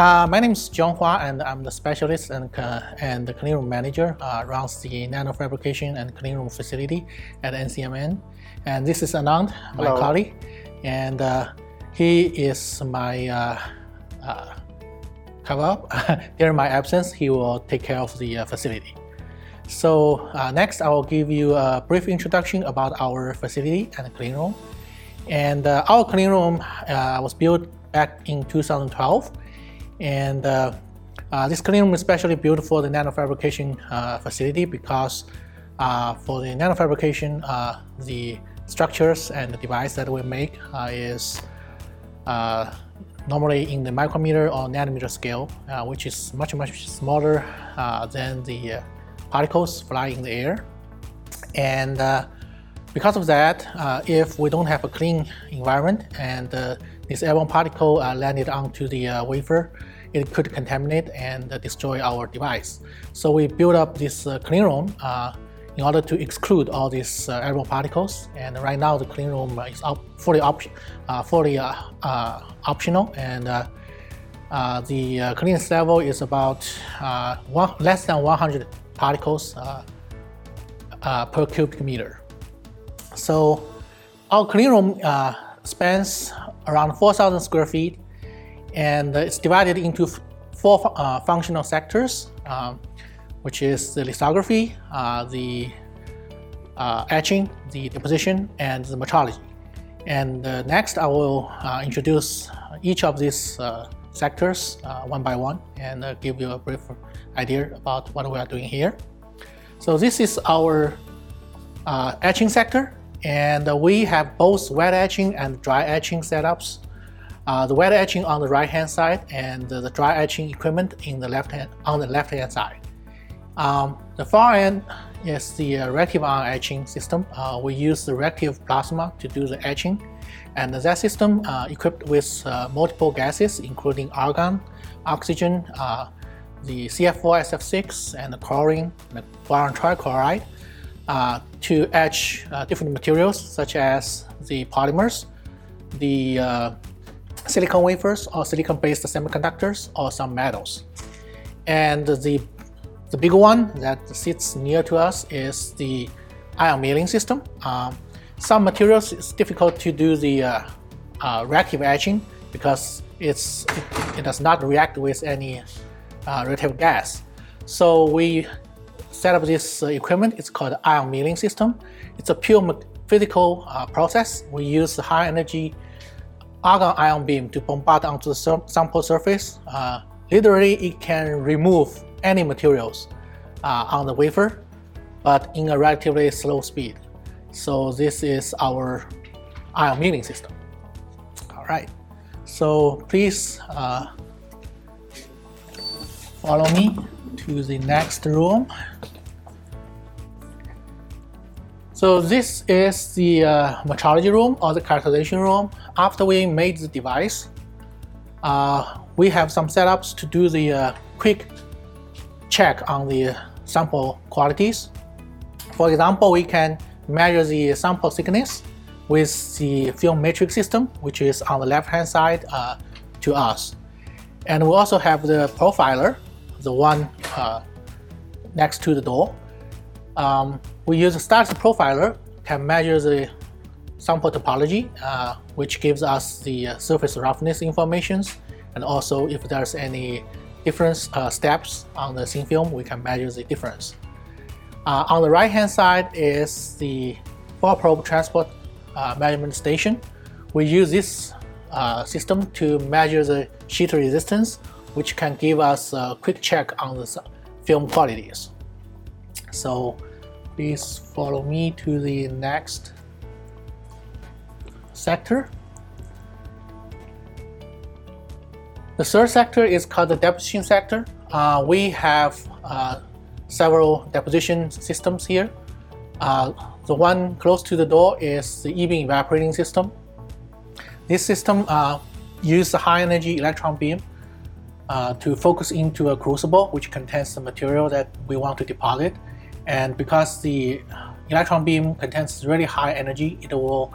Uh, my name is John Hua, and I'm the specialist and, uh, and the clean room manager uh, runs the nanofabrication and clean room facility at NCMN. And this is Anand, my Hello. colleague, and uh, he is my uh, uh, cover up. During my absence, he will take care of the facility. So uh, next, I will give you a brief introduction about our facility and clean room. And our clean room uh, was built back in 2012, and uh, uh, this clean room is especially built for the nanofabrication uh, facility because uh, for the nanofabrication, uh, the structures and the device that we make uh, is uh, normally in the micrometer or nanometer scale, uh, which is much much smaller uh, than the uh, particles flying in the air. And uh, because of that, uh, if we don't have a clean environment and uh, this airborne particle uh, landed onto the uh, wafer, it could contaminate and uh, destroy our device. So we built up this uh, clean room in order to exclude all these airborne particles. And right now, the clean room is op- fully, op- fully optional, and the clearance level is about one, less than 100 particles per cubic meter. So our clean room uh, spans around 4,000 square feet, and it's divided into four uh, functional sectors, um, which is the lithography, uh, the uh, etching, the deposition, and the metrology. And uh, next, I will uh, introduce each of these sectors one by one and give you a brief idea about what we are doing here. So this is our etching sector, and we have both wet etching and dry etching setups. Uh, the wet etching on the right hand side and the, dry etching equipment in the left hand on the left hand side. Um, the far end is the uh, reactive ion etching system. Uh, we use the reactive plasma to do the etching, and that system uh, equipped with uh, multiple gases, including argon, oxygen, uh, the CF4SF6, and the chlorine, the boron trichloride, uh, to etch uh, different materials such as the polymers, the uh, silicon wafers or silicon-based semiconductors, or some metals. And the the big one that sits near to us is the ion milling system. Um, some materials it's difficult to do the uh, uh, reactive etching because it's it, it, does not react with any reactive gas. So we set up this uh, equipment. It's called ion milling system. It's a pure physical uh, process. We use high energy argon ion beam to bombard onto the sample surface. Uh, literally, it can remove any materials uh, on the wafer, but in a relatively slow speed. So this is our ion milling system. All right. So please uh, follow me to the next room. So this is the uh, metrology room or the characterization room. After we made the device, uh, we have some setups to do the uh, quick check on the sample qualities. For example, we can measure the sample thickness with the film metric system, which is on the left-hand side uh, to us. And we also have the profiler, the one uh, next to the door. Um, we use a static profiler can measure the sample topology, uh, which gives us the uh, surface roughness informations, and also if there's any difference uh, steps on the thin film, we can measure the difference. Uh, on the right hand side is the four probe transport uh, measurement station. We use this uh, system to measure the sheet resistance, which can give us a quick check on the film qualities. So please follow me to the next sector. The third sector is called the deposition sector. Uh, we have uh, several deposition systems here. Uh, the one close to the door is the e-beam evaporating system. This system uh, uses a high energy electron beam uh, to focus into a crucible which contains the material that we want to deposit. And because the electron beam contains really high energy, it will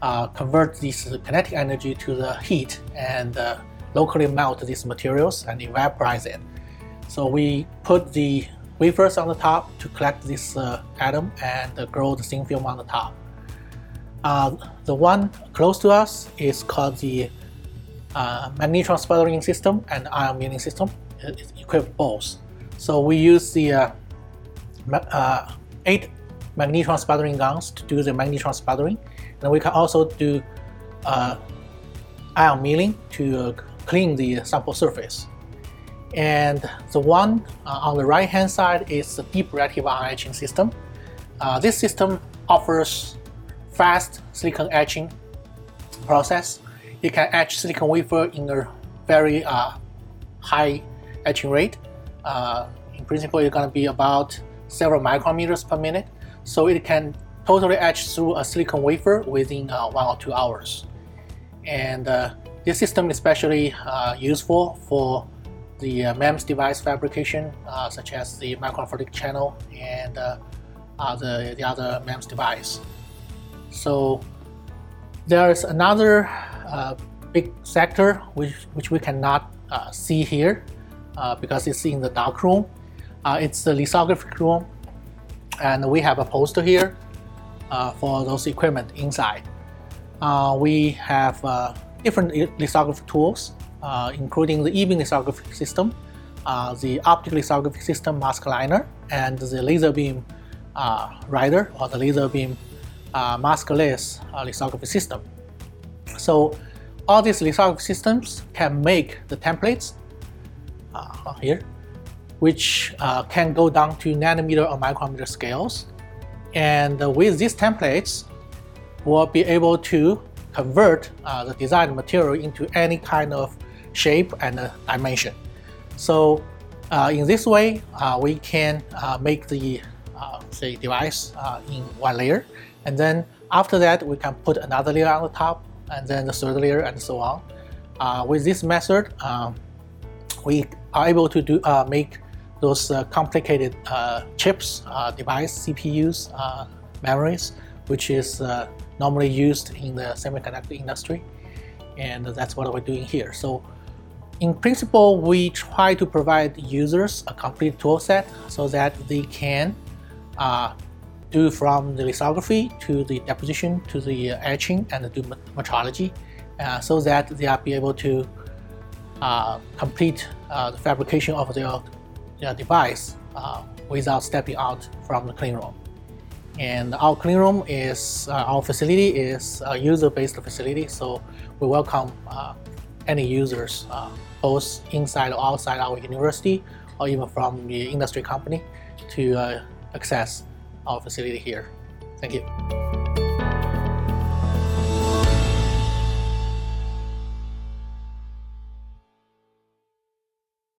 uh, convert this kinetic energy to the heat and uh, locally melt these materials and evaporize it. So we put the wafers on the top to collect this uh, atom and uh, grow the thin film on the top. Uh, the one close to us is called the uh, magnetron sputtering system and ion milling system. It equipped both. So we use the uh, uh, eight magnetron sputtering guns to do the magnetron sputtering, and we can also do ion milling to clean the sample surface. And the one uh, on the right hand side is the deep reactive ion etching system. Uh, this system offers fast silicon etching process. You can etch silicon wafer in a very uh, high etching rate. Uh, in principle, it's going to be about several micrometers per minute. So it can totally etch through a silicon wafer within uh, one or two hours. And uh, this system is especially useful for the uh, MEMS device fabrication, uh, such as the microphotonic channel and uh, the, the other MEMS device. So there is another uh, big sector which, which we cannot uh, see here uh, because it's in the dark room. it's the lithography room and we have a poster here for those equipment inside. we have different lithography tools uh, including the e-beam lithography system, uh, the optical lithography system mask aligner, and the laser beam uh, writer or the laser beam maskless lithography system. So all these lithography systems can make the templates here, which can go down to nanometer or micrometer scales. And with these templates, we'll be able to convert uh, the desired material into any kind of shape, and dimension. So uh, in this way, uh, we can uh, make the say device in one layer, and then after that, we can put another layer on the top, and then the third layer, and so on. with this method, um, we are able to do make those uh, complicated uh, chips, uh, device, CPUs, memories, which is normally used in the semiconductor industry. And that's what we're doing here. So in principle, we try to provide users a complete toolset so that they can uh, do from the lithography to the deposition to the etching and do metrology uh, so that they are be able to uh, complete uh, the fabrication of their, their device uh, without stepping out from the clean room. And our clean room is, uh, our facility is a user-based facility, so we welcome any users both inside or outside our university or even from the industry company to uh, access our facility here. Thank you.